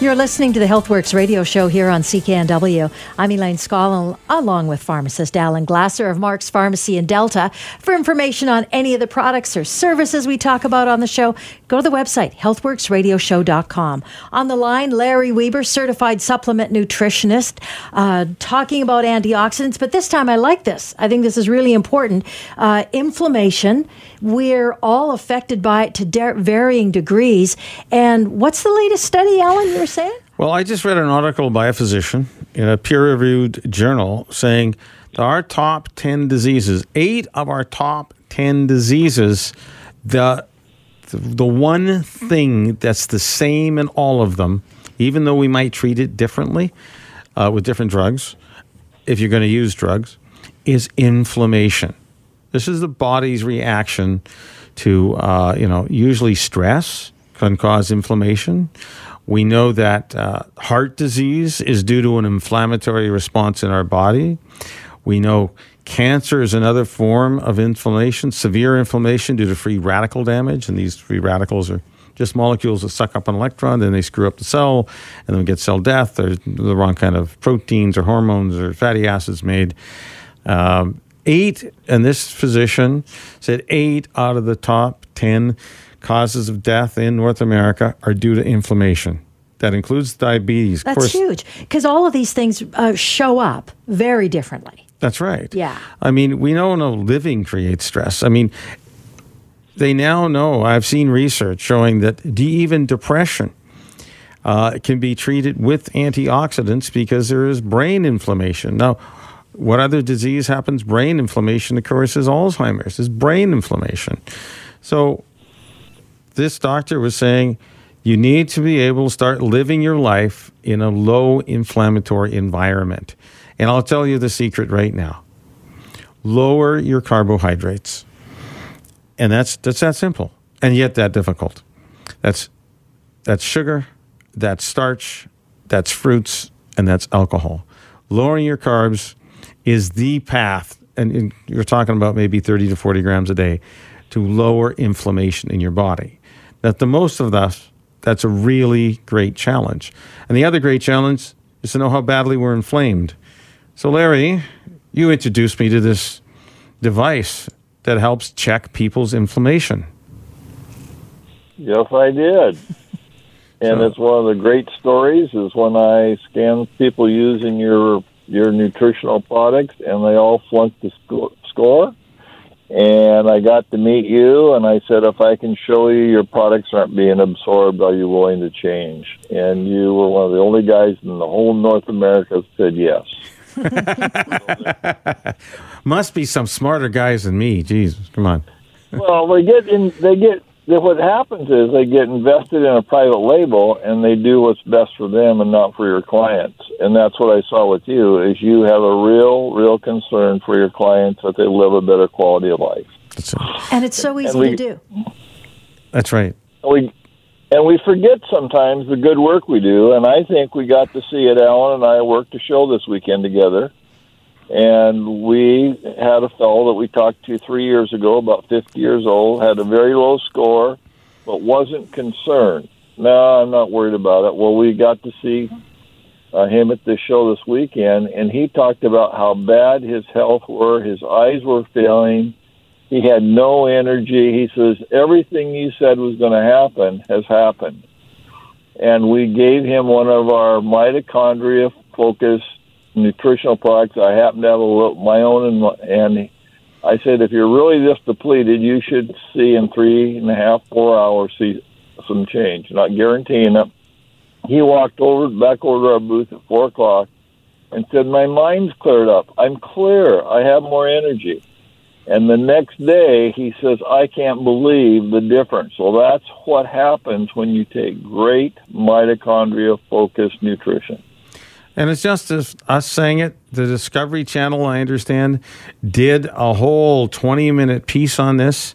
You're listening to the HealthWorks radio show here on CKNW. I'm Elaine Scollin, along with pharmacist Alan Glasser of Mark's Pharmacy in Delta. For information on any of the products or services we talk about on the show, go to the website, healthworksradioshow.com. On the line, Larry Weber, certified supplement nutritionist, uh, talking about antioxidants. But this time I like this. I think this is really important. Uh, inflammation, we're all affected by it to de- varying degrees. And what's the latest study, Alan, you Well, I just read an article by a physician in a peer reviewed journal saying that our top 10 diseases, eight of our top 10 diseases, the, the one thing that's the same in all of them, even though we might treat it differently uh, with different drugs, if you're going to use drugs, is inflammation. This is the body's reaction to, uh, you know, usually stress can cause inflammation. We know that uh, heart disease is due to an inflammatory response in our body. We know cancer is another form of inflammation, severe inflammation due to free radical damage. And these free radicals are just molecules that suck up an electron, then they screw up the cell, and then we get cell death. There's the wrong kind of proteins or hormones or fatty acids made. Um, eight, and this physician said eight out of the top 10 causes of death in North America are due to inflammation. That includes diabetes. That's course, huge because all of these things uh, show up very differently. That's right. Yeah. I mean, we know no living creates stress. I mean, they now know, I've seen research showing that even depression uh, can be treated with antioxidants because there is brain inflammation. Now, what other disease happens? Brain inflammation occurs is Alzheimer's, is brain inflammation. So this doctor was saying you need to be able to start living your life in a low inflammatory environment. And I'll tell you the secret right now. Lower your carbohydrates. And that's that's that simple. And yet that difficult. That's that's sugar, that's starch, that's fruits, and that's alcohol. Lowering your carbs is the path, and you're talking about maybe 30 to 40 grams a day, to lower inflammation in your body. That the most of us, that's a really great challenge. And the other great challenge is to know how badly we're inflamed. So, Larry, you introduced me to this device that helps check people's inflammation. Yes, I did. And so, it's one of the great stories is when I scan people using your your nutritional products, and they all flunked the score. And I got to meet you, and I said, if I can show you your products aren't being absorbed, are you willing to change? And you were one of the only guys in the whole North America that said yes. Must be some smarter guys than me. Jesus, come on. well, they get in. They get what happens is they get invested in a private label and they do what's best for them and not for your clients. And that's what I saw with you is you have a real, real concern for your clients that they live a better quality of life. And it's so easy we, to do. That's right. We and we forget sometimes the good work we do. And I think we got to see it. Alan and I worked a show this weekend together and we had a fellow that we talked to three years ago, about 50 years old, had a very low score, but wasn't concerned. No, I'm not worried about it. Well, we got to see uh, him at this show this weekend, and he talked about how bad his health were. His eyes were failing. He had no energy. He says everything you said was going to happen has happened. And we gave him one of our mitochondria focused nutritional products. I happen to have a little, my own, and, and I said, if you're really this depleted, you should see in three and a half, four hours see some change. Not guaranteeing it, he walked over back over to our booth at four o'clock and said, "My mind's cleared up. I'm clear. I have more energy." And the next day, he says, I can't believe the difference. Well, that's what happens when you take great mitochondria focused nutrition. And it's just us saying it. The Discovery Channel, I understand, did a whole 20 minute piece on this.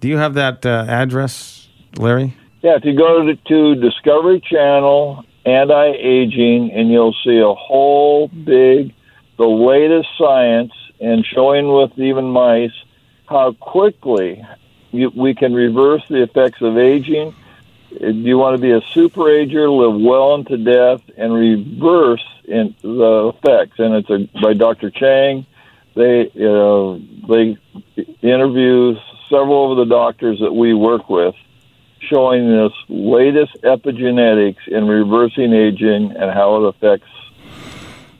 Do you have that uh, address, Larry? Yeah, if you go to, to Discovery Channel anti aging, and you'll see a whole big, the latest science and showing with even mice how quickly you, we can reverse the effects of aging. Do you want to be a super ager, live well into death, and reverse in the effects? And it's a, by Dr. Chang. They uh, they interview several of the doctors that we work with, showing this latest epigenetics in reversing aging and how it affects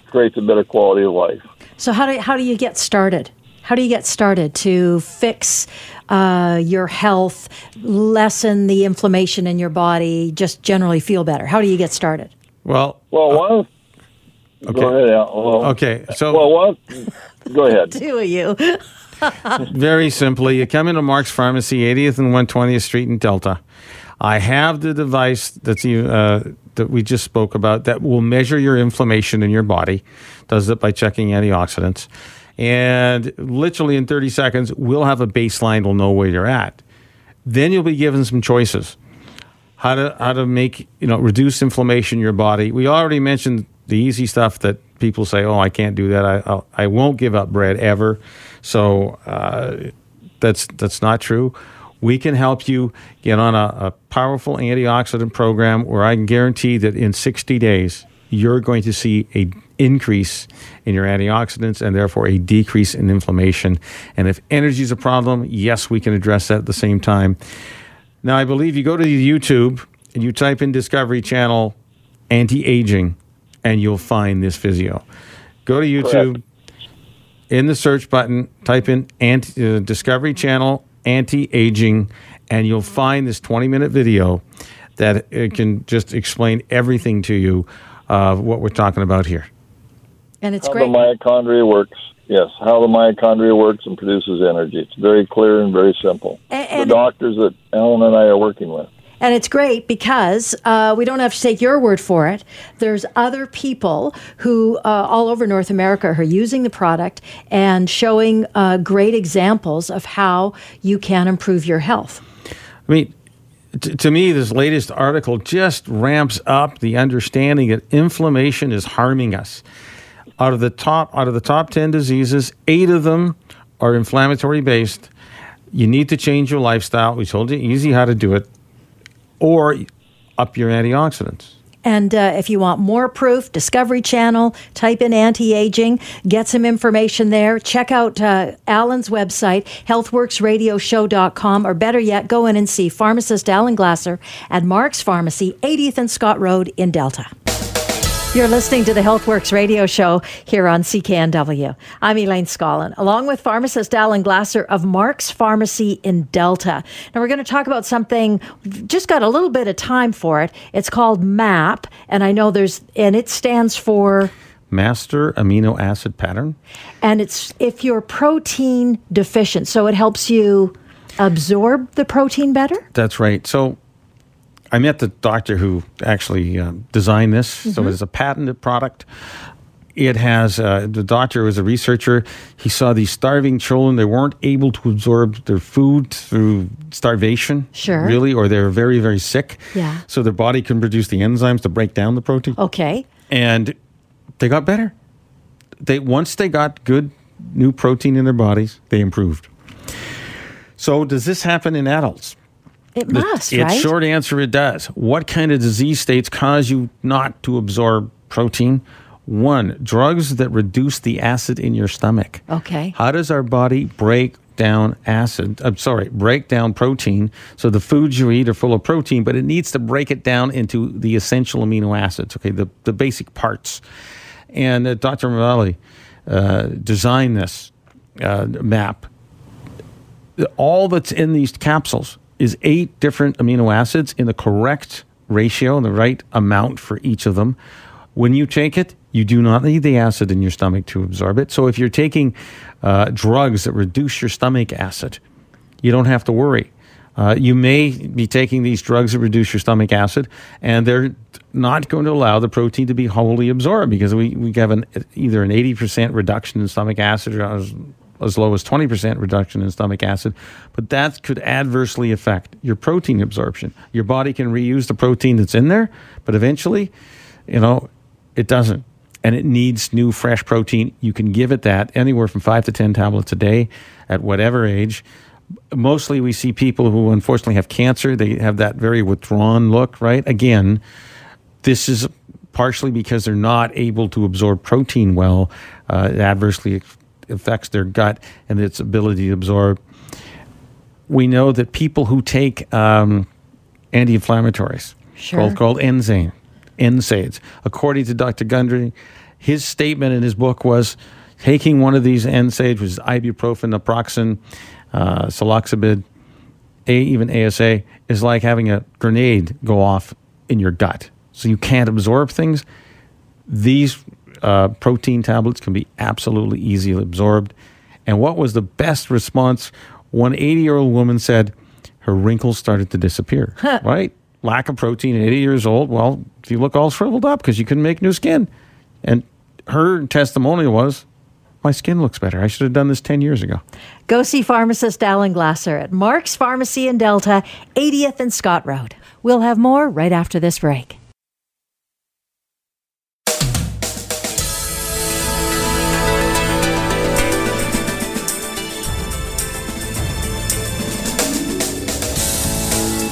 creates a better quality of life. So how do how do you get started? How do you get started to fix uh, your health, lessen the inflammation in your body, just generally feel better? How do you get started? Well, well, uh, one. Okay. Go ahead. Well, okay. So, well, one, go ahead. Two of you. very simply, you come into Mark's Pharmacy, 80th and 120th Street in Delta. I have the device that's uh, that we just spoke about that will measure your inflammation in your body. Does it by checking antioxidants, and literally in 30 seconds, we'll have a baseline. We'll know where you're at. Then you'll be given some choices how to how to make you know reduce inflammation in your body. We already mentioned the easy stuff that people say, "Oh, I can't do that. I I'll, I will not give up bread ever." So uh, that's that's not true we can help you get on a, a powerful antioxidant program where I can guarantee that in 60 days, you're going to see a increase in your antioxidants and therefore a decrease in inflammation. And if energy is a problem, yes, we can address that at the same time. Now, I believe you go to YouTube and you type in Discovery Channel anti aging, and you'll find this video. Go to YouTube. Correct. In the search button, type in anti, uh, Discovery Channel anti aging, and you'll find this 20 minute video that it can just explain everything to you of what we're talking about here. And it's how great. the mitochondria works. Yes, how the mitochondria works and produces energy. It's very clear and very simple. And, and the doctors that Ellen and I are working with. And it's great because uh, we don't have to take your word for it. There's other people who, uh, all over North America, are using the product and showing uh, great examples of how you can improve your health. I mean, t- to me, this latest article just ramps up the understanding that inflammation is harming us. Out of the top, out of the top ten diseases, eight of them are inflammatory based. You need to change your lifestyle. We told you easy how to do it or up your antioxidants. And uh, if you want more proof, Discovery Channel, type in anti aging, get some information there. Check out uh, Alan's website, healthworksradioshow.com, or better yet, go in and see pharmacist Alan Glasser at Mark's Pharmacy, 80th and Scott Road in Delta. You're listening to the HealthWorks radio show here on CKNW. I'm Elaine Scollin, along with pharmacist Alan Glasser of Mark's Pharmacy in Delta. Now, we're going to talk about something, just got a little bit of time for it. It's called MAP, and I know there's, and it stands for master amino acid pattern. And it's if you're protein deficient, so it helps you absorb the protein better? That's right. So I met the doctor who actually uh, designed this. Mm-hmm. So it's a patented product. It has uh, the doctor was a researcher. He saw these starving children; they weren't able to absorb their food through starvation, sure, really, or they're very, very sick. Yeah. So their body can produce the enzymes to break down the protein. Okay. And they got better. They once they got good new protein in their bodies, they improved. So does this happen in adults? It must, the, right? Its short answer, it does. What kind of disease states cause you not to absorb protein? One, drugs that reduce the acid in your stomach. Okay. How does our body break down acid? I'm sorry, break down protein. So the foods you eat are full of protein, but it needs to break it down into the essential amino acids. Okay, the the basic parts. And uh, Dr. Moretti uh, designed this uh, map. All that's in these capsules is eight different amino acids in the correct ratio and the right amount for each of them. When you take it, you do not need the acid in your stomach to absorb it. So if you're taking uh, drugs that reduce your stomach acid, you don't have to worry. Uh, you may be taking these drugs that reduce your stomach acid, and they're not going to allow the protein to be wholly absorbed because we, we have an, either an 80% reduction in stomach acid or as, low as 20% reduction in stomach acid. But that could adversely affect your protein absorption. Your body can reuse the protein that's in there, but eventually, you know, it doesn't. And it needs new, fresh protein. You can give it that anywhere from five to 10 tablets a day at whatever age mostly we see people who unfortunately have cancer. They have that very withdrawn look, right? Again, this is partially because they're not able to absorb protein well. Uh, adversely affects their gut and its ability to absorb. We know that people who take um, anti-inflammatories, sure. called, called enzyme, NSAIDs, according to Dr. Gundry, his statement in his book was taking one of these NSAIDs, which is ibuprofen, naproxen, uh, a, even ASA, is like having a grenade go off in your gut. So you can't absorb things. These uh, protein tablets can be absolutely easily absorbed. And what was the best response? One 80 year old woman said her wrinkles started to disappear, right? Lack of protein at 80 years old. Well, you look all shriveled up because you couldn't make new skin. And her testimonial was my skin looks better. I should have done this 10 years ago. Go see pharmacist Alan Glasser at Mark's Pharmacy in Delta, 80th and Scott Road. We'll have more right after this break.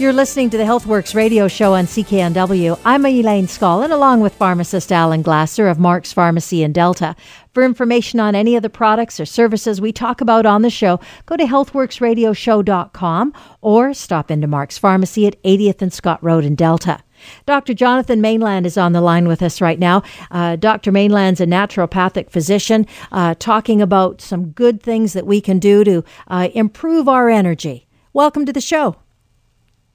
You're listening to the HealthWorks radio show on CKNW. I'm Elaine Scollin, along with pharmacist Alan Glasser of Mark's Pharmacy in Delta. For information on any of the products or services we talk about on the show, go to healthworksradioshow.com or stop into Mark's Pharmacy at 80th and Scott Road in Delta. Dr. Jonathan Mainland is on the line with us right now. Uh, Dr. Mainland's a naturopathic physician uh, talking about some good things that we can do to uh, improve our energy. Welcome to the show.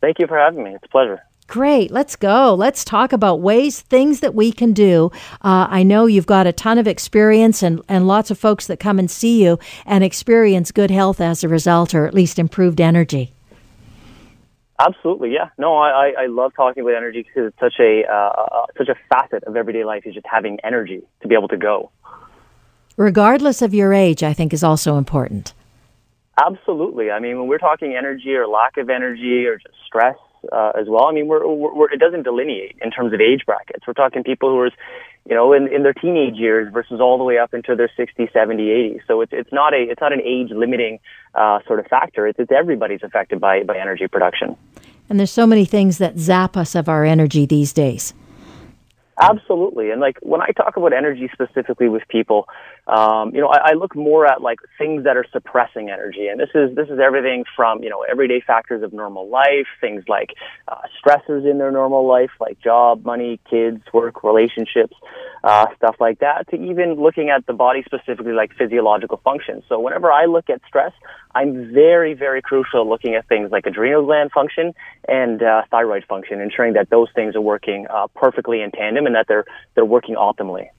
Thank you for having me. It's a pleasure. Great. Let's go. Let's talk about ways, things that we can do. Uh, I know you've got a ton of experience and, and lots of folks that come and see you and experience good health as a result, or at least improved energy. Absolutely, yeah. No, I, I love talking about energy because it's such a uh, uh, such a facet of everyday life is just having energy to be able to go. Regardless of your age, I think is also important. Absolutely. I mean, when we're talking energy or lack of energy or just stress uh, as well, I mean, we're, we're, it doesn't delineate in terms of age brackets. We're talking people who are you know, in, in their teenage years versus all the way up into their 60, 70, 80. So it's, it's not a, it's not an age limiting, uh, sort of factor. It's, it's everybody's affected by, by energy production. And there's so many things that zap us of our energy these days. Absolutely. And like when I talk about energy specifically with people, um, you know, I, I look more at like things that are suppressing energy. And this is, this is everything from, you know, everyday factors of normal life, things like uh, stressors in their normal life, like job, money, kids, work, relationships, uh, stuff like that, to even looking at the body specifically like physiological functions. So whenever I look at stress, I'm very, very crucial looking at things like adrenal gland function and uh, thyroid function, ensuring that those things are working uh, perfectly in tandem and that they're they're working optimally.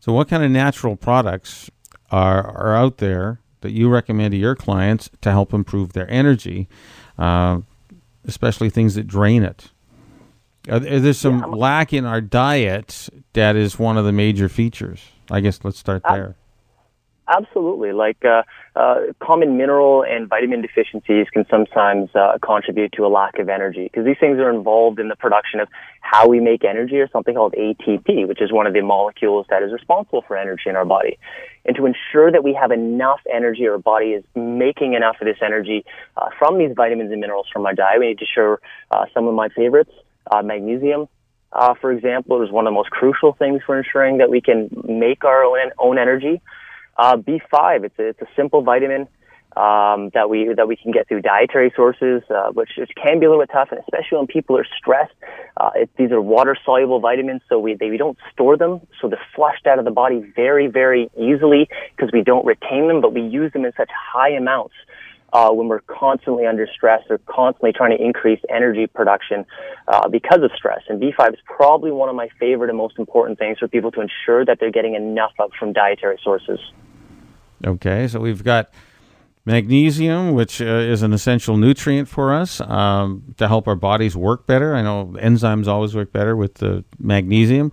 So, what kind of natural products are are out there that you recommend to your clients to help improve their energy, uh, especially things that drain it? Are, are there some yeah, lack in our diet that is one of the major features? I guess let's start there. Absolutely. Like uh, uh, common mineral and vitamin deficiencies can sometimes uh, contribute to a lack of energy because these things are involved in the production of how we make energy or something called ATP, which is one of the molecules that is responsible for energy in our body. And to ensure that we have enough energy, our body is making enough of this energy uh, from these vitamins and minerals from our diet, we need to share uh, some of my favorites. Uh, magnesium, uh, for example, is one of the most crucial things for ensuring that we can make our own, own energy. Uh, B5, it's a, it's a simple vitamin. um, that we that we can get through dietary sources, uh, which, which can be a little bit tough, and especially when people are stressed. Uh, it, these are water soluble vitamins, so we they, we don't store them, so they're flushed out of the body very very easily because we don't retain them, but we use them in such high amounts. Uh, when we're constantly under stress or constantly trying to increase energy production uh, because of stress. And B5 is probably one of my favorite and most important things for people to ensure that they're getting enough of from dietary sources. Okay, so we've got Magnesium, which uh, is an essential nutrient for us um, to help our bodies work better. I know enzymes always work better with the magnesium,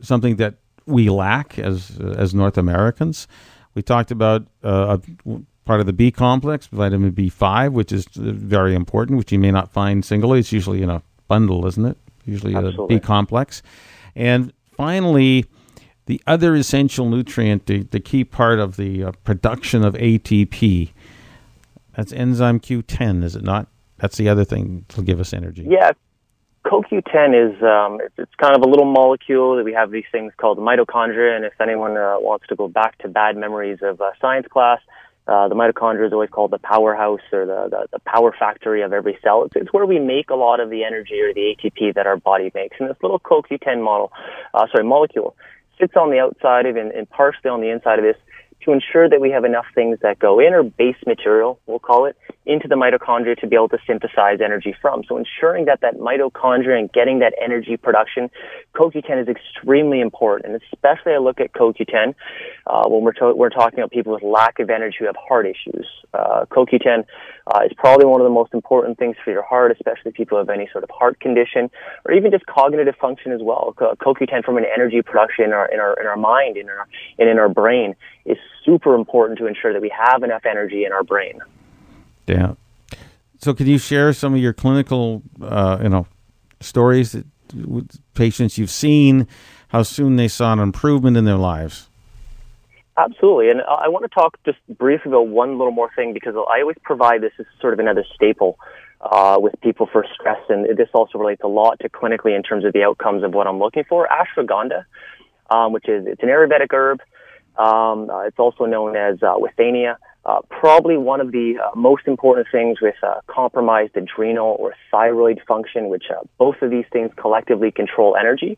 something that we lack as as North Americans. We talked about uh, a part of the B complex, vitamin B5, which is very important, which you may not find singly. It's usually in a bundle, isn't it? Usually Absolutely. a B complex. And finally, the other essential nutrient, the, the key part of the uh, production of ATP, that's enzyme Q10, is it not? That's the other thing to give us energy. Yeah, CoQ10 is um, it's, kind of a little molecule that we have these things called mitochondria. And if anyone uh, wants to go back to bad memories of uh, science class, uh, the mitochondria is always called the powerhouse or the, the, the power factory of every cell. It's, it's, where we make a lot of the energy or the ATP that our body makes. And this little CoQ10 model, uh, sorry, molecule sits on the outside of and, and partially on the inside of this to ensure that we have enough things that go in, or base material, we'll call it, into the mitochondria to be able to synthesize energy from. So ensuring that that mitochondria and getting that energy production, CoQ10 is extremely important. And especially I look at CoQ10 uh, when we're, to- we're talking about people with lack of energy who have heart issues. Uh, CoQ10 uh, is probably one of the most important things for your heart, especially people who have any sort of heart condition or even just cognitive function as well. CoQ10 from an energy production in our, in our, in our mind in our, and in our brain is super important to ensure that we have enough energy in our brain. Yeah. So, can you share some of your clinical, uh, you know, stories that with patients you've seen, how soon they saw an improvement in their lives? Absolutely, and I want to talk just briefly about one little more thing because I always provide this as sort of another staple uh, with people for stress, and this also relates a lot to clinically in terms of the outcomes of what I'm looking for. Ashwagandha, um, which is it's an Ayurvedic herb. Um, uh, it's also known as uh, withania. Uh, probably one of the most important things with compromised adrenal or thyroid function, which both of these things collectively control energy.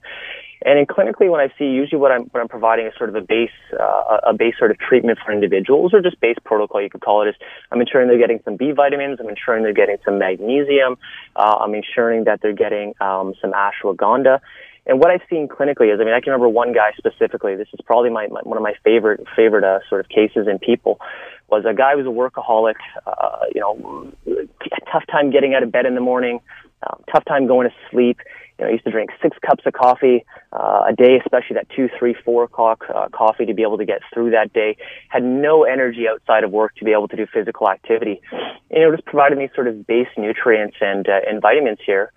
And in clinically, when I see usually what I'm what I'm providing is sort of a base uh, a base sort of treatment for individuals, or just base protocol you could call it. Is I'm ensuring they're getting some B vitamins, I'm ensuring they're getting some magnesium, uh, I'm ensuring that they're getting um, some ashwagandha, and what I've seen clinically is, I mean, I can remember one guy specifically. This is probably my, my one of my favorite favorite uh, sort of cases in people. Was a guy who was a workaholic. Uh, you know, tough time getting out of bed in the morning, um, tough time going to sleep. You know, I used to drink six cups of coffee uh, a day, especially that two, three, four o'clock uh, coffee to be able to get through that day. Had no energy outside of work to be able to do physical activity. You know, just providing these sort of base nutrients and uh, and vitamins here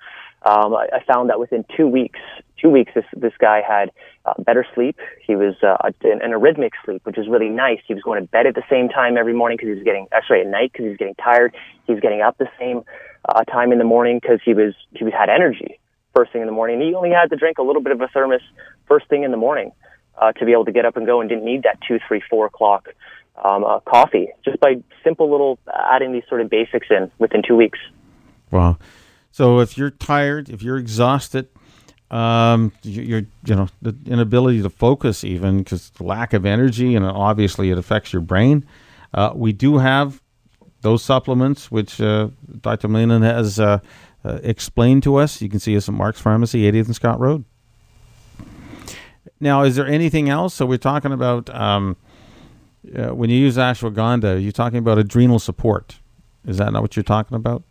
um, I, I found that within two weeks, two weeks, this this guy had uh, better sleep. He was uh, in, in a rhythmic sleep, which is really nice. He was going to bed at the same time every morning because he was getting, uh, sorry, at night because he was getting tired. He was getting up the same uh, time in the morning because he was he had energy first thing in the morning. He only had to drink a little bit of a thermos first thing in the morning uh, to be able to get up and go, and didn't need that two, three, four o'clock um, uh, coffee just by simple little adding these sort of basics in within two weeks. Wow. So if you're tired, if you're exhausted, um, you're you know the inability to focus even because lack of energy and obviously it affects your brain. Uh, we do have those supplements which uh, Dr. Malin has uh, uh, explained to us. You can see us at Mark's Pharmacy, 80th and Scott Road. Now, is there anything else? So we're talking about um, uh, when you use ashwagandha, you're talking about adrenal support. Is that not what you're talking about?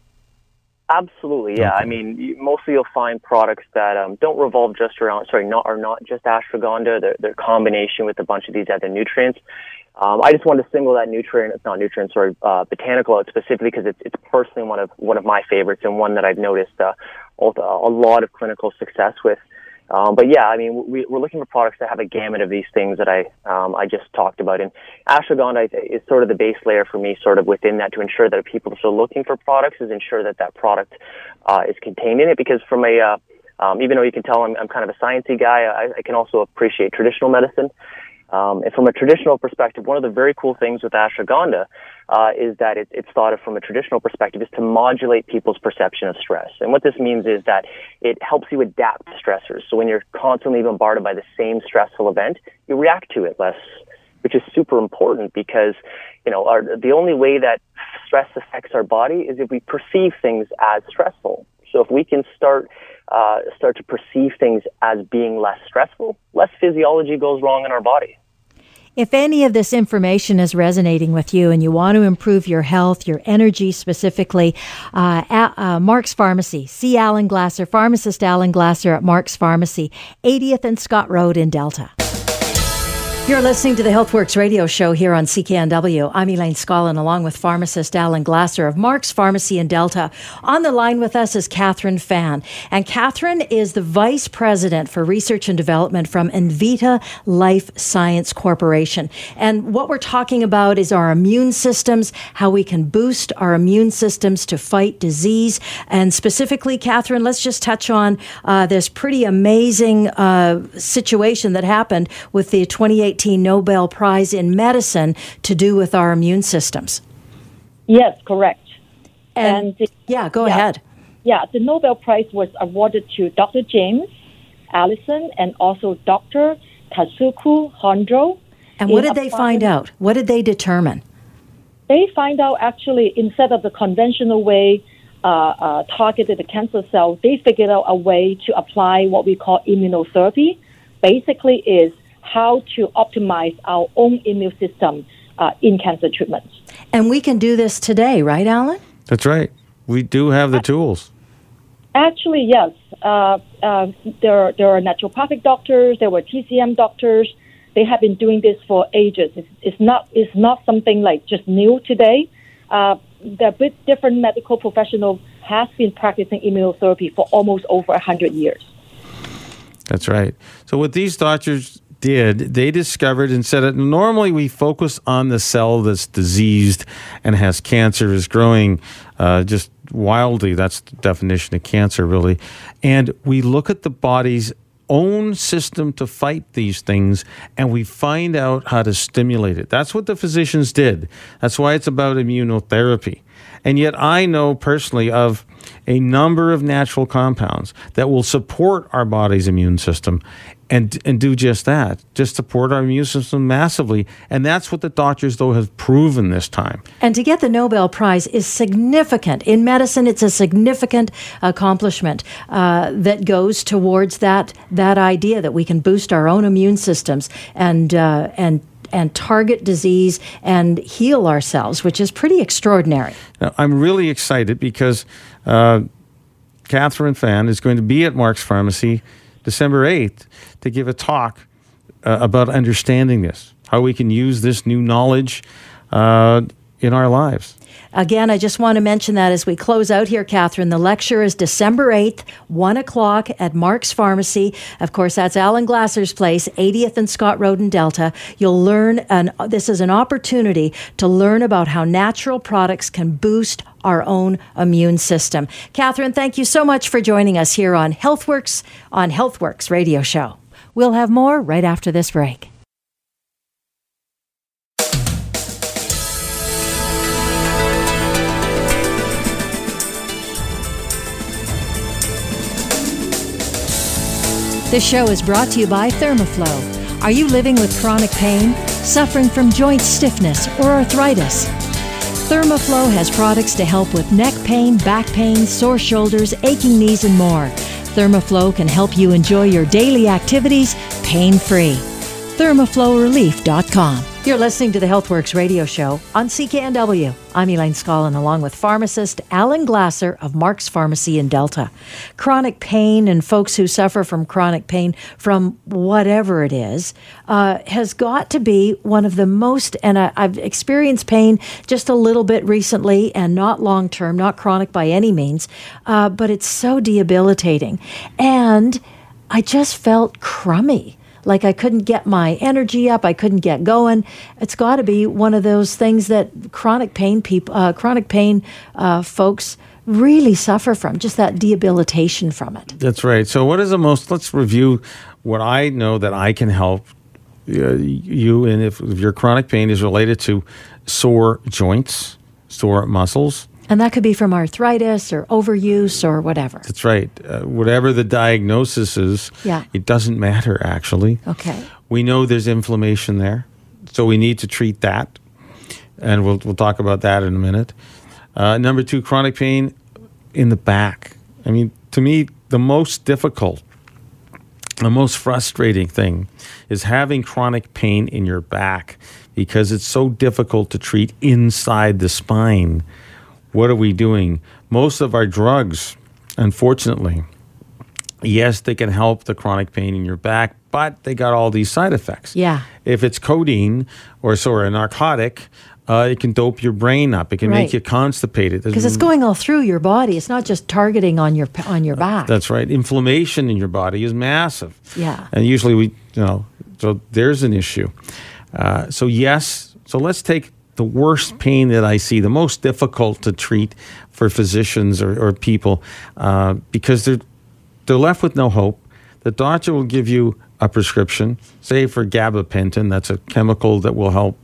Absolutely, yeah. Okay. I mean, mostly you'll find products that um, don't revolve just around, sorry, not are not just ashwagandha. They're, they're combination with a bunch of these other nutrients. Um, I just wanted to single that nutrient, it's not nutrient, sorry, uh, botanical out specifically because it's, it's personally one of one of my favorites and one that I've noticed uh, a lot of clinical success with. Um, but yeah, I mean, we, are looking for products that have a gamut of these things that I um, I just talked about. And ashwagandha is sort of the base layer for me, sort of within that, to ensure that if people are still looking for products, is ensure that that product uh, is contained in it. Because from a uh, um, even though you can tell I'm, I'm kind of a sciencey guy, I, I can also appreciate traditional medicine. Um, and from a traditional perspective, one of the very cool things with ashwagandha uh, is that it, it's thought of from a traditional perspective is to modulate people's perception of stress. And what this means is that it helps you adapt to stressors. So when you're constantly bombarded by the same stressful event, you react to it less, which is super important because, you know, our, the only way that stress affects our body is if we perceive things as stressful. So if we can start uh, start to perceive things as being less stressful, less physiology goes wrong in our body. If any of this information is resonating with you and you want to improve your health, your energy specifically, uh, at, uh, Mark's Pharmacy. See Alan Glasser, pharmacist Alan Glasser at Mark's Pharmacy, 80th and Scott Road in Delta. You're listening to the HealthWorks radio show here on CKNW. I'm Elaine Scollin, along with pharmacist Alan Glasser of Mark's Pharmacy in Delta. On the line with us is Catherine Fan. And Catherine is the Vice President for Research and Development from Envita Life Science Corporation. And what we're talking about is our immune systems, how we can boost our immune systems to fight disease. And specifically, Catherine, let's just touch on uh, this pretty amazing uh, situation that happened with the 28 2018 Nobel Prize in Medicine to do with our immune systems. Yes, correct. And, and the, yeah, go yeah, ahead. Yeah, the Nobel Prize was awarded to Dr. James Allison and also Dr. Tasuku Honjo. And what did they find out? What did they determine? They find out actually instead of the conventional way uh, uh, targeted the cancer cell, they figured out a way to apply what we call immunotherapy. Basically, is how to optimize our own immune system uh, in cancer treatments. And we can do this today, right, Alan? That's right. We do have the tools. Actually, yes. Uh, uh, there, there are naturopathic doctors. There were TCM doctors. They have been doing this for ages. It's, it's not. It's not something like just new today. Uh, the different medical professionals have been practicing immunotherapy for almost over hundred years. That's right. So with these doctors did, they discovered and said that normally we focus on the cell that's diseased and has cancer, is growing uh, just wildly. That's the definition of cancer, really. And we look at the body's own system to fight these things and we find out how to stimulate it. That's what the physicians did. That's why it's about immunotherapy. And yet, I know personally of a number of natural compounds that will support our body's immune system and and do just that, just support our immune system massively. And that's what the doctors, though, have proven this time. And to get the Nobel Prize is significant in medicine. It's a significant accomplishment uh, that goes towards that that idea that we can boost our own immune systems and uh, and and target disease and heal ourselves, which is pretty extraordinary. Now, I'm really excited because uh, Catherine Fan is going to be at Mark's Pharmacy December 8th to give a talk uh, about understanding this, how we can use this new knowledge uh, in our lives. Again, I just want to mention that as we close out here, Catherine, the lecture is December 8th, 1 o'clock at Mark's Pharmacy. Of course, that's Alan Glasser's place, 80th and Scott Road in Delta. You'll learn, and this is an opportunity to learn about how natural products can boost our own immune system. Catherine, thank you so much for joining us here on HealthWorks on HealthWorks Radio Show. We'll have more right after this break. This show is brought to you by Thermoflow. Are you living with chronic pain, suffering from joint stiffness, or arthritis? Thermoflow has products to help with neck pain, back pain, sore shoulders, aching knees, and more. Thermoflow can help you enjoy your daily activities pain free. ThermoflowRelief.com. You're listening to the HealthWorks radio show on CKNW. I'm Elaine Scollin, along with pharmacist Alan Glasser of Mark's Pharmacy in Delta. Chronic pain and folks who suffer from chronic pain from whatever it is uh, has got to be one of the most, and I, I've experienced pain just a little bit recently and not long term, not chronic by any means, uh, but it's so debilitating. And I just felt crummy like I couldn't get my energy up, I couldn't get going. It's got to be one of those things that chronic pain people, uh, chronic pain uh, folks really suffer from, just that debilitation from it. That's right. So, what is the most? Let's review what I know that I can help uh, you, and if, if your chronic pain is related to sore joints, sore muscles, And that could be from arthritis or overuse or whatever. that's right. Uh, whatever the diagnosis is, Yeah. it doesn't matter actually. Okay. We know there's inflammation there, so we need to treat that, and we'll we'll talk about that in a minute. Uh, number two, chronic pain in the back. I mean, to me, the most difficult, the most frustrating thing is having chronic pain in your back because it's so difficult to treat inside the spine. What are we doing? Most of our drugs, unfortunately, yes, they can help the chronic pain in your back, but they got all these side effects. Yeah. If it's codeine or sorry, a narcotic, uh, it can dope your brain up. It can Right. make you constipated. Because it's going all through your body. It's not just targeting on your on your back. That's right. Inflammation in your body is massive. Yeah. And usually we, you know, so there's an issue. Uh, so, yes, so let's take the worst pain that I see, the most difficult to treat for physicians or, or people, uh, because they're, they're left with no hope. The doctor will give you a prescription, say for gabapentin, that's a chemical that will help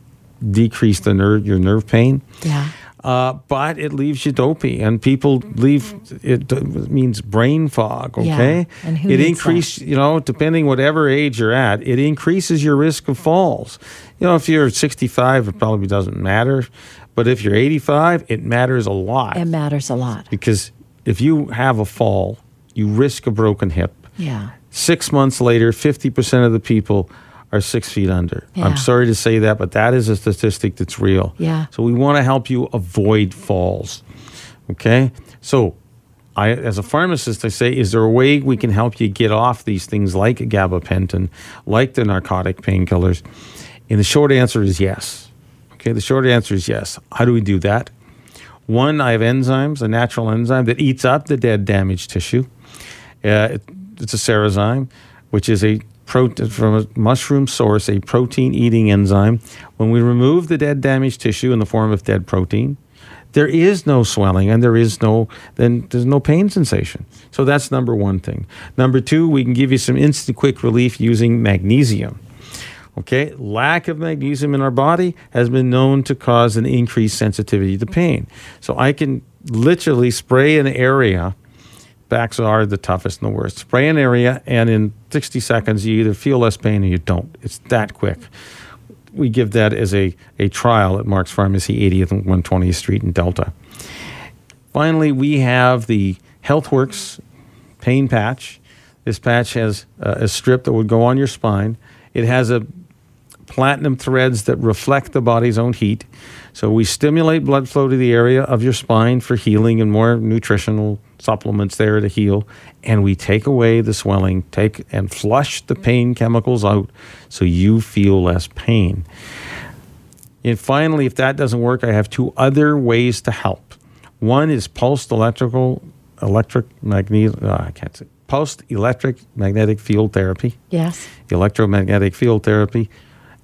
decrease the nerve, your nerve pain. yeah. Uh, but it leaves you dopey, and people leave. It, means brain fog. Yeah, Okay, and who it increases. You know, depending whatever age you're at, it increases your risk of falls. You know, if you're 65, it probably doesn't matter, but if you're 85, it matters a lot It matters a lot. because if you have a fall, you risk a broken hip. Yeah. Six months later, 50% of the people are six feet under. Yeah. I'm sorry to say that, but that is a statistic that's real. Yeah. So we want to help you avoid falls. Okay? So, I, as a pharmacist, I say, is there a way we can help you get off these things like gabapentin, like the narcotic painkillers? And the short answer is yes. Okay, the short answer is yes. How do we do that? One, I have enzymes, a natural enzyme that eats up the dead, damaged tissue. Uh, it, it's a cerezyme, which is a protein from a mushroom source, a protein-eating enzyme. When we remove the dead, damaged tissue in the form of dead protein, there is no swelling and there is no then there's no pain sensation. So that's number one thing. Number two, we can give you some instant quick relief using magnesium. Okay, lack of magnesium in our body has been known to cause an increased sensitivity to pain. So I can literally spray an area. Backs are the toughest and the worst. Spray an area, and in 60 seconds, you either feel less pain or you don't. It's that quick. We give that as a, a trial at Mark's Pharmacy, 80th and 120th Street in Delta. Finally, we have the HealthWorks pain patch. This patch has uh, a strip that would go on your spine. It has a platinum threads that reflect the body's own heat. So we stimulate blood flow to the area of your spine for healing and more nutritional supplements there to heal. And we take away the swelling, take and flush the pain chemicals out so you feel less pain. And finally, if that doesn't work, I have two other ways to help. One is pulsed electrical, electric magnetic, uh, I can't say, pulsed electric magnetic field therapy Yes. electromagnetic field therapy.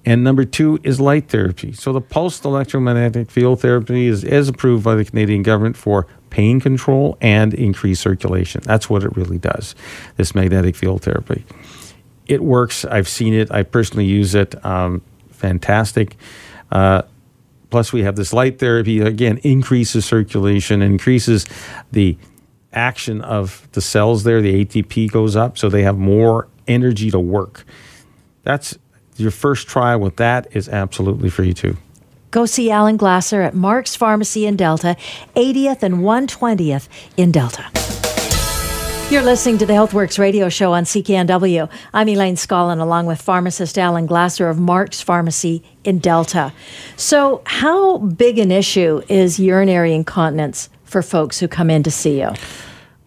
And number two is light therapy. So the pulsed electromagnetic field therapy is, is approved by the Canadian government for pain control and increased circulation. That's what it really does, this magnetic field therapy. It works. I've seen it. I personally use it. Um, fantastic. Uh, plus, we have this light therapy. Again, increases circulation, increases the action of the cells there. The ATP goes up, so they have more energy to work. That's your first trial with that is absolutely free too. Go see Alan Glasser at Mark's Pharmacy in Delta, 80th and 120th in Delta. You're listening to the HealthWorks radio show on CKNW. I'm Elaine Scollin, along with pharmacist Alan Glasser of Mark's Pharmacy in Delta. So, how big an issue is urinary incontinence for folks who come in to see you?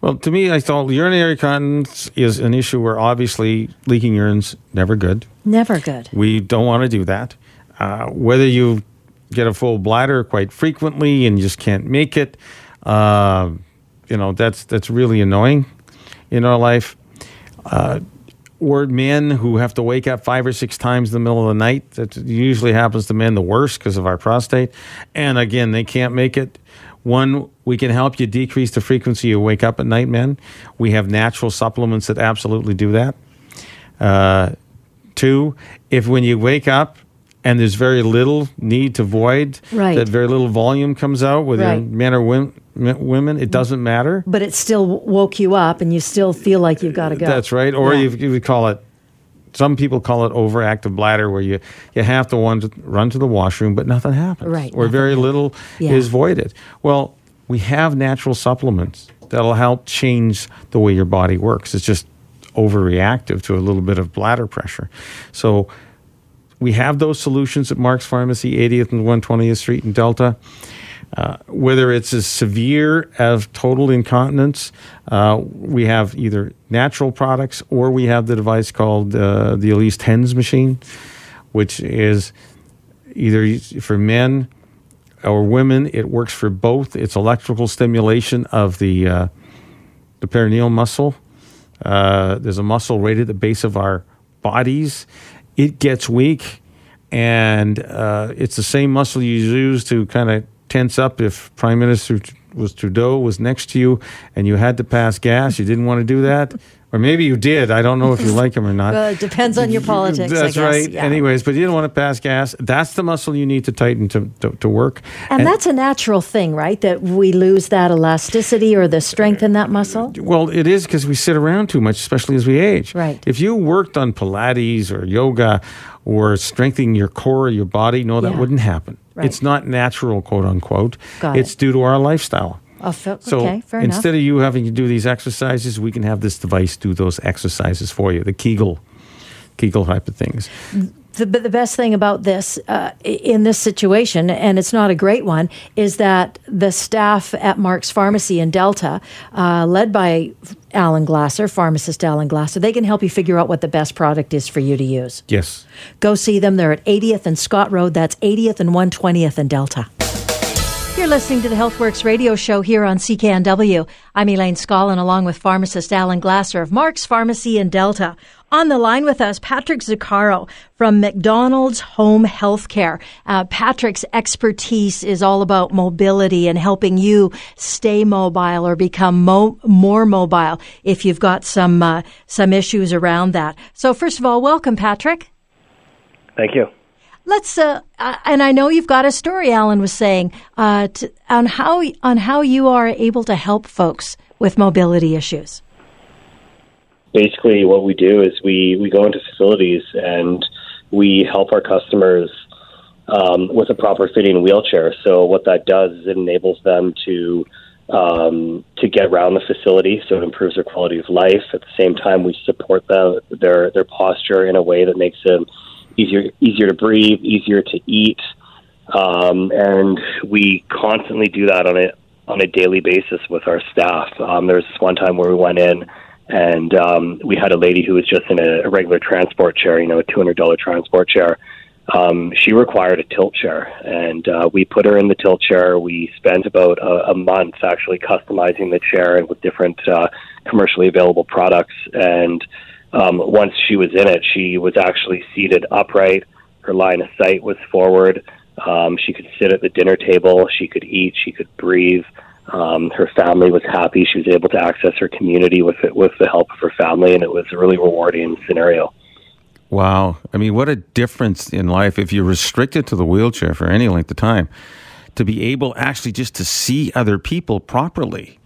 Well, to me, I thought urinary continence is an issue where obviously leaking urine's never good. Never good. We don't want to do that. Uh, whether you get a full bladder quite frequently and you just can't make it, uh, you know, that's that's really annoying in our life. Uh, or men who have to wake up five or six times in the middle of the night. That usually happens to men the worst because of our prostate. And again, they can't make it. One, we can help you decrease the frequency you wake up at night, men. We have natural supplements that absolutely do that. Uh, Two, if when you wake up and there's very little need to void, Right. that very little volume comes out, whether Right. men or wom- women, it doesn't matter. But it still woke you up and you still feel like you've got to go. That's right. Or Yeah. you, you would call it. Some people call it overactive bladder, where you, you have to run to the washroom, but nothing happens. Right, Or very little Yeah. is voided. Well, we have natural supplements that'll help change the way your body works. It's just overreactive to a little bit of bladder pressure. So we have those solutions at Mark's Pharmacy, 80th and 120th Street in Delta. Uh, whether it's as severe as total incontinence, uh, we have either natural products or we have the device called uh, the Elise TENS machine, which is either for men or women. It works for both. It's electrical stimulation of the uh, the perineal muscle. Uh, there's a muscle right at the base of our bodies. It gets weak, and it's the same muscle you use to kind of tense up if Prime Minister was Trudeau was next to you and you had to pass gas. You didn't want to do that. Or maybe you did. I don't know if you like him or not. Well, it depends on your politics. That's right. Yeah. Anyways, but you didn't want to pass gas. That's the muscle you need to tighten to, to, to work. And, that's a natural thing, right? That we lose that elasticity or the strength in that muscle. Well, it is because we sit around too much, especially as we age. Right. If you worked on Pilates or yoga or strengthening your core your body, no, that Yeah. wouldn't happen. Right. It's not natural, quote unquote. Got it's it. due to our lifestyle. Oh, So okay, fair enough. instead of you having to do these exercises, we can have this device do those exercises for you, the Kegel, Kegel type of things. Mm. The, but the best thing about this uh, in this situation, and it's not a great one, is that the staff at Mark's Pharmacy in Delta, uh, led by Alan Glasser, pharmacist Alan Glasser, they can help you figure out what the best product is for you to use. Yes. Go see them. They're at 80th and Scott Road. That's 80th and 120th in Delta. You're listening to the HealthWorks radio show here on CKNW. I'm Elaine Scollin, along with pharmacist Alan Glasser of Mark's Pharmacy in Delta. On the line with us, Patrick Zuccaro from McDonald's Home Healthcare. Uh, Patrick's expertise is all about mobility and helping you stay mobile or become mo- more mobile if you've got some uh, some issues around that. So, first of all, welcome, Patrick. Thank you. Let's uh, uh, and I know you've got a story. Alan was saying uh, to, on how on how you are able to help folks with mobility issues. Basically, what we do is we, we go into facilities and we help our customers um, with a proper fitting wheelchair. So what that does is it enables them to um, to get around the facility, so it improves their quality of life. At the same time, we support them, their their posture in a way that makes them easier easier to breathe, easier to eat, um, and we constantly do that on a on a daily basis with our staff. Um, there was this one time where we went in and um, we had a lady who was just in a, a regular transport chair, you know, a two hundred dollar transport chair. Um, she required a tilt chair, and uh, we put her in the tilt chair. We spent about a, a month actually customizing the chair and with different uh, commercially available products. And um, once she was in it, she was actually seated upright. Her line of sight was forward. Um, she could sit at the dinner table. She could eat. She could breathe. Um, her family was happy. She was able to access her community with it, with the help of her family, and it was a really rewarding scenario. Wow. I mean, what a difference in life if you're restricted to the wheelchair for any length of time to be able actually just to see other people properly.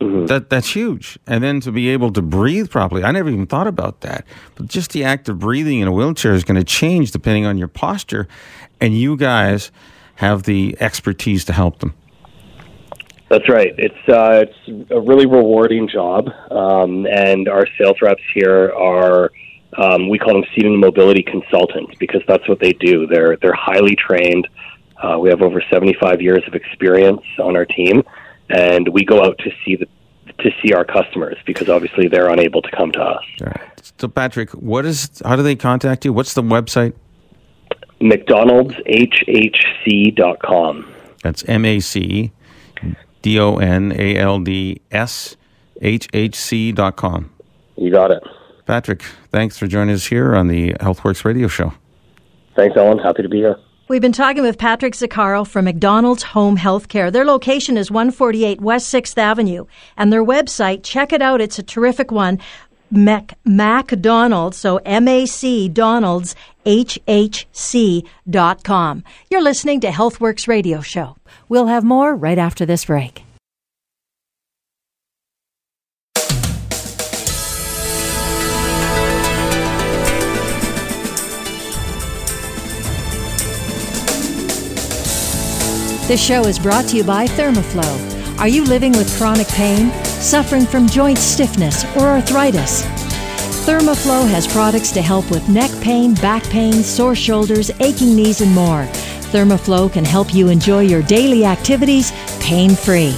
That that's huge. And then to be able to breathe properly. I never even thought about that. But just the act of breathing in a wheelchair is going to change depending on your posture and you guys have the expertise to help them. That's right. It's uh, it's a really rewarding job, um, and our sales reps here are um, we call them seating mobility consultants because that's what they do. They're they're highly trained. Uh, we have over 75 years of experience on our team, and we go out to see the to see our customers because obviously they're unable to come to us. All right. So Patrick, what is how do they contact you? What's the website? McDonald'shhc.com. That's M A C D O N A L D S H H C dot com. You got it. Patrick, thanks for joining us here on the HealthWorks radio show. Thanks, Ellen. Happy to be here. We've been talking with Patrick Zaccaro from McDonald's Home Healthcare. Their location is 148 West 6th Avenue, and their website, check it out. It's a terrific one. Mac, MacDonald's, so M-A-C Donald's, H-H-C dot com. You're listening to HealthWorks Radio Show. We'll have more right after this break. This show is brought to you by Thermoflow. Are you living with chronic pain, suffering from joint stiffness, or arthritis? Thermoflow has products to help with neck pain, back pain, sore shoulders, aching knees, and more. Thermoflow can help you enjoy your daily activities pain free.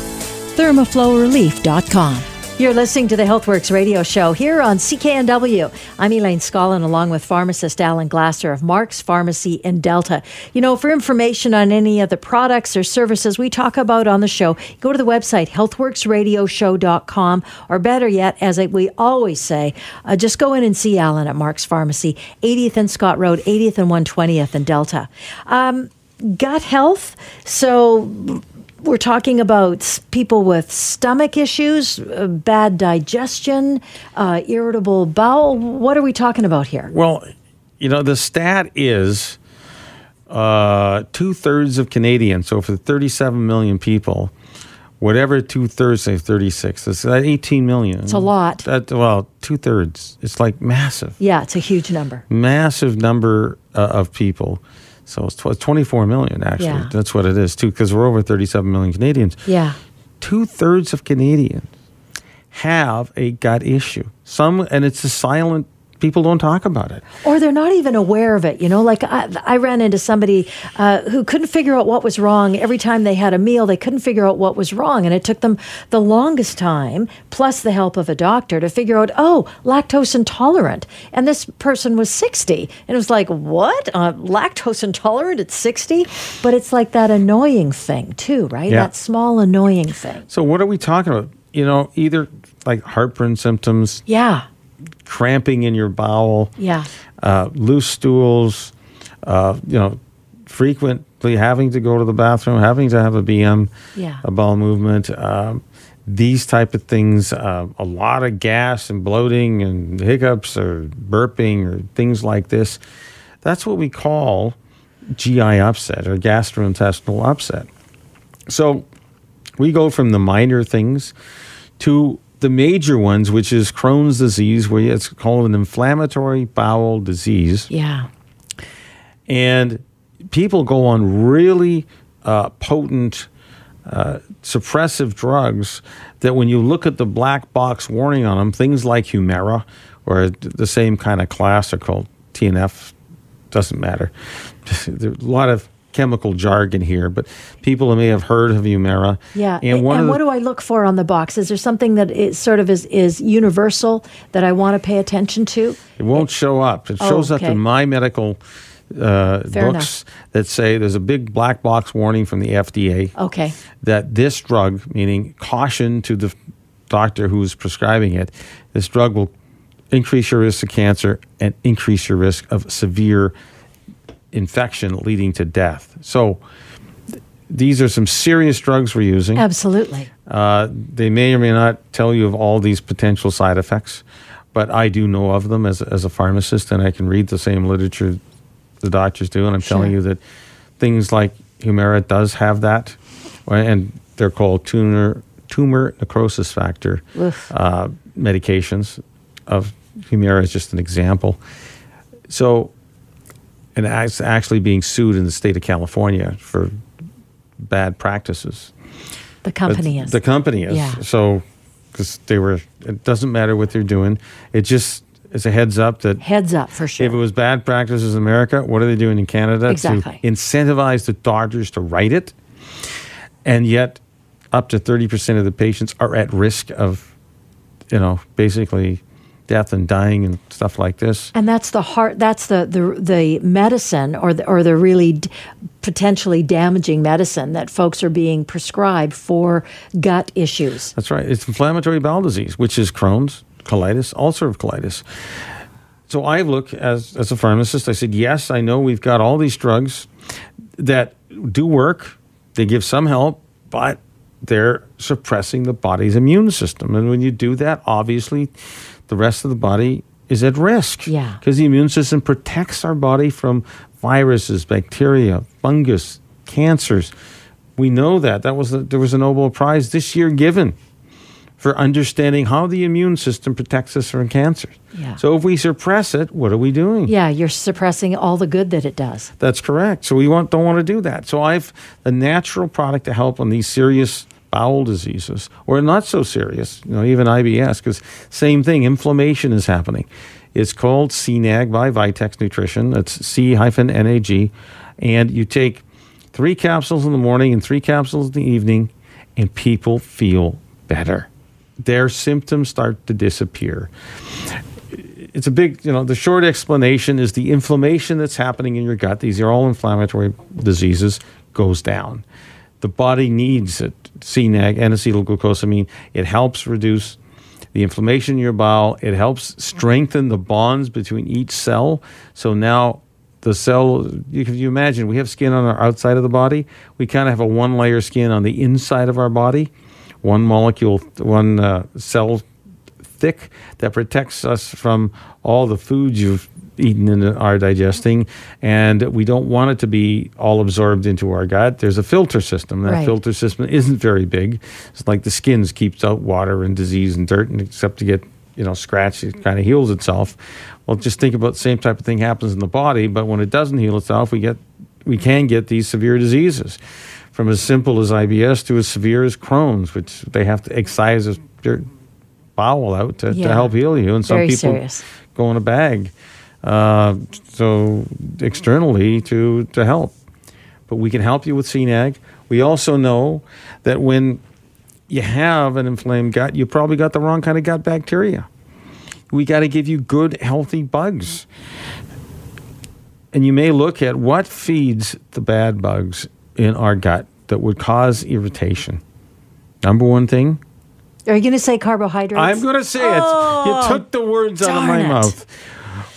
ThermoflowRelief.com. You're listening to the HealthWorks radio show here on CKNW. I'm Elaine Scollin along with pharmacist Alan Glasser of Mark's Pharmacy in Delta. You know, for information on any of the products or services we talk about on the show, go to the website healthworksradioshow.com or better yet, as we always say, uh, just go in and see Alan at Mark's Pharmacy, 80th and Scott Road, 80th and 120th in Delta. Um, gut health. So we're talking about people with stomach issues, uh, bad digestion, uh, irritable bowel. What are we talking about here? Well, you know, the stat is uh, two thirds of Canadians, so for 37 million people, whatever two thirds, say 36, it's 18 million. It's a lot. That, well, two thirds. It's like massive. Yeah, it's a huge number. Massive number uh, of people so it's 24 million, actually. Yeah. That's what it is, too, because we're over 37 million Canadians. Yeah. Two thirds of Canadians have a gut issue. Some, and it's a silent people don't talk about it. Or they're not even aware of it you know like i, I ran into somebody uh, who couldn't figure out what was wrong. Every time they had a meal they couldn't figure out what was wrong and it took them the longest time plus the help of a doctor to figure out oh lactose intolerant. And this person was 60 and it was like what? Uh, lactose intolerant at 60 but it's like that annoying thing too right? Yeah. that small annoying thing. So what are we talking about? You know either like heartburn symptoms yeah cramping in your bowel, yeah, uh, loose stools, uh, you know, frequently having to go to the bathroom, having to have a BM, yeah. a bowel movement. Um, these type of things, uh, a lot of gas and bloating and hiccups or burping or things like this. That's what we call GI upset or gastrointestinal upset. So we go from the minor things to the major ones, which is Crohn's disease, where it's called an inflammatory bowel disease. Yeah. And people go on really uh, potent uh, suppressive drugs that when you look at the black box warning on them, things like Humira or the same kind of class are called TNF, doesn't matter. There's a lot of chemical jargon here, but people may have heard of Humira. Yeah. And, and, and what the, do I look for on the box? Is there something that is sort of is, is universal that I want to pay attention to? It won't it, show up. It shows oh, okay. up in my medical uh, books enough. that say there's a big black box warning from the FDA. Okay. That this drug, meaning caution to the doctor who's prescribing it, this drug will increase your risk of cancer and increase your risk of severe infection leading to death. So these are some serious drugs we're using. Absolutely. Uh, they may or may not tell you of all these potential side effects, but I do know of them as, as a pharmacist, and I can read the same literature the doctors do, and I'm sure. telling you that things like Humira does have that, and they're called tumor tumor necrosis factor uh, medications. Of Humira is just an example. So and actually being sued in the state of California for bad practices. The company is. The company is. Yeah. So, because they were, it doesn't matter what they're doing. It just is a heads up that. Heads up, for sure. If it was bad practices in America, what are they doing in Canada exactly. to incentivize the doctors to write it? And yet, up to 30% of the patients are at risk of, you know, basically death and dying and stuff like this. And that's the heart. That's the the, the medicine or the, or the really d- potentially damaging medicine that folks are being prescribed for gut issues. That's right. It's inflammatory bowel disease, which is Crohn's, colitis, ulcerative colitis. So I look as as a pharmacist. I said, yes, I know we've got all these drugs that do work. They give some help, but they're suppressing the body's immune system. And when you do that, obviously, the rest of the body is at risk. Yeah. Because the immune system protects our body from viruses, bacteria, fungus, cancers. We know that. That was a, there was a Nobel Prize this year given for understanding how the immune system protects us from cancer. Yeah. So if we suppress it, what are we doing? Yeah, you're suppressing all the good that it does. That's correct. So we want, don't want to do that. So I've a natural product to help on these serious bowel diseases, or not so serious, you know, even IBS, because same thing, inflammation is happening. It's called CNAG by Vitex Nutrition. That's C hyphen NAG, and you take three capsules in the morning and three capsules in the evening, and people feel better. Their symptoms start to disappear it's a big, you know, the short explanation is the inflammation that's happening in your gut, these are all inflammatory diseases, goes down. The body needs it, CNAG, N-acetylglucosamine. It helps reduce the inflammation in your bowel. It helps strengthen the bonds between each cell. So now the cell, can you imagine, we have skin on our outside of the body. We kind of have a one layer skin on the inside of our body, one molecule, one uh, cell thick that protects us from all the foods you've eaten and are digesting. And we don't want it to be all absorbed into our gut. There's a filter system. That Right. filter system isn't very big. It's like the skin keeps out water and disease and dirt, and except to get you know scratched, it kind of heals itself. Well, just think about the same type of thing happens in the body, but when it doesn't heal itself, we get we can get these severe diseases. From as simple as IBS to as severe as Crohn's, which they have to excise their bowel out to, Yeah. to help heal you. And some Very people serious. go in a bag, uh, so externally to to help. But we can help you with CNAG. We also know that when you have an inflamed gut, you probably got the wrong kind of gut bacteria. We got to give you good, healthy bugs. And you may look at what feeds the bad bugs in our gut that would cause irritation. Number one thing, Are you going to say carbohydrates? I'm going to say it. You took the words out of my it. mouth.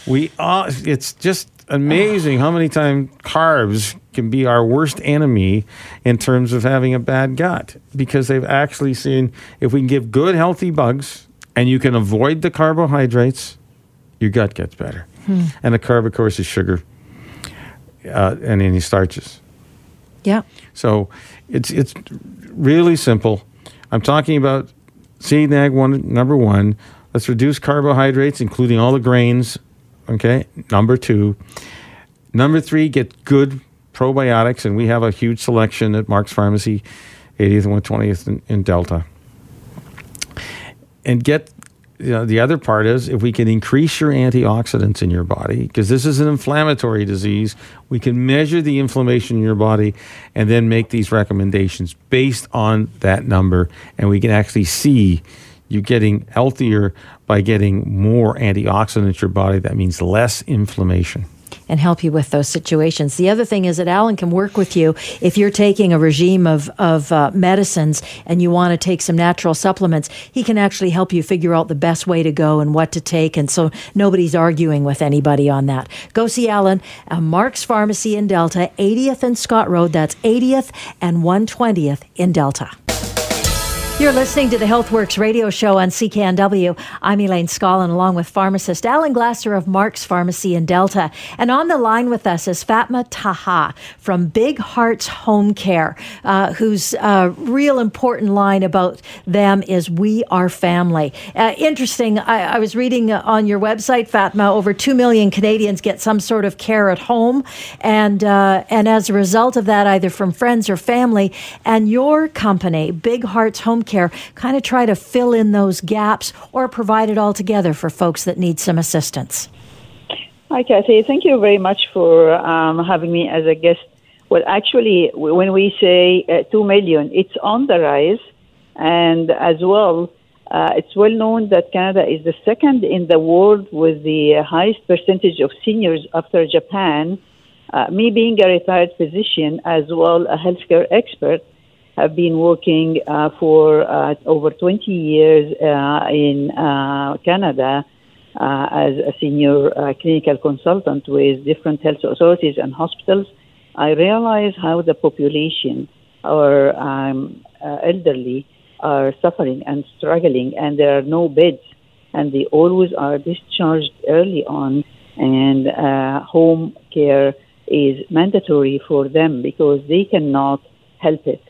We are, it's just amazing how many times carbs can be our worst enemy in terms of having a bad gut because they've actually seen if we can give good healthy bugs and you can avoid the carbohydrates, your gut gets better. Hmm. And the carb, of course, is sugar uh, and any starches. Yeah. So it's it's really simple. I'm talking about CNAG one number one. Let's reduce carbohydrates, including all the grains. Okay. Number two. Number three, get good probiotics, and we have a huge selection at Mark's Pharmacy, 80th and 120th in, in Delta. And get you know, the other part is if we can increase your antioxidants in your body, because this is an inflammatory disease, we can measure the inflammation in your body and then make these recommendations based on that number. And we can actually see you getting healthier by getting more antioxidants in your body. That means less inflammation. and help you with those situations. The other thing is that Alan can work with you if you're taking a regime of, of uh, medicines and you want to take some natural supplements. He can actually help you figure out the best way to go and what to take. And so nobody's arguing with anybody on that. Go see Alan at Mark's Pharmacy in Delta, 80th and Scott Road. That's 80th and 120th in Delta. You're listening to the HealthWorks radio show on CKNW. I'm Elaine Scollin, along with pharmacist Alan Glasser of Mark's Pharmacy in Delta. And on the line with us is Fatma Taha from Big Hearts Home Care, uh, whose uh, real important line about them is "We are family." Uh, interesting. I, I was reading on your website, Fatma, over two million Canadians get some sort of care at home, and uh, and as a result of that, either from friends or family. And your company, Big Hearts Home Care, kind of try to fill in those gaps or provide it all together for folks that need some assistance. Hi, Kathy. Thank you very much for um, having me as a guest. Well, actually, when we say uh, 2 million, it's on the rise. And as well, uh, it's well known that Canada is the second in the world with the highest percentage of seniors after Japan. Uh, me being a retired physician as well a healthcare expert, have been working uh, for uh, over 20 years uh, in uh, Canada uh, as a senior clinical consultant with different health authorities and hospitals. I realize how the population, our um, elderly are suffering and struggling, and there are no beds, and they always are discharged early on, and home care is mandatory for them because they cannot help it.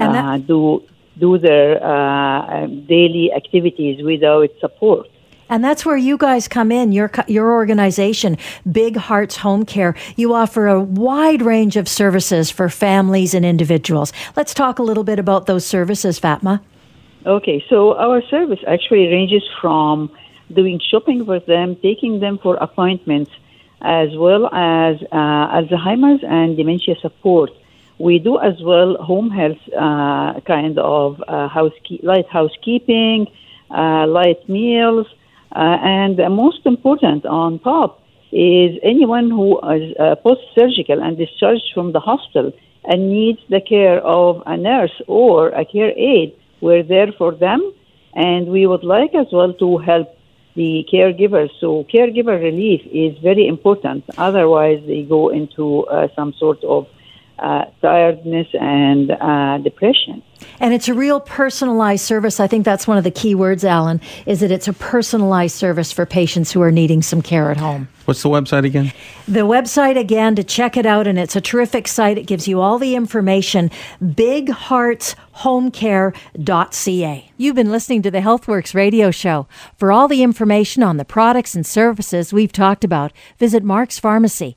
And that- uh, do do their uh, um, daily activities without support. And that's where you guys come in, your your organization, Big Hearts Home Care. You offer a wide range of services for families and individuals. Let's talk a little bit about those services, Fatma. Okay, so our service actually ranges from doing shopping with them, taking them for appointments, as well as uh, Alzheimer's and dementia support. We do as well home health uh, kind of uh, housekeep- light housekeeping, uh, light meals, uh, and most important on top is anyone who is uh, post-surgical and discharged from the hospital and needs the care of a nurse or a care aide. We're there for them, and we would like as well to help the caregivers. So caregiver relief is very important. Otherwise, they go into uh, some sort of uh, tiredness and uh, depression. And it's a real personalized service. I think that's one of the key words, Alan, is that it's a personalized service for patients who are needing some care at home. What's the website again? The website again to check it out, and it's a terrific site. It gives you all the information. BigHeartsHomeCare.ca. You've been listening to the HealthWorks radio show. For all the information on the products and services we've talked about, visit Mark's Pharmacy,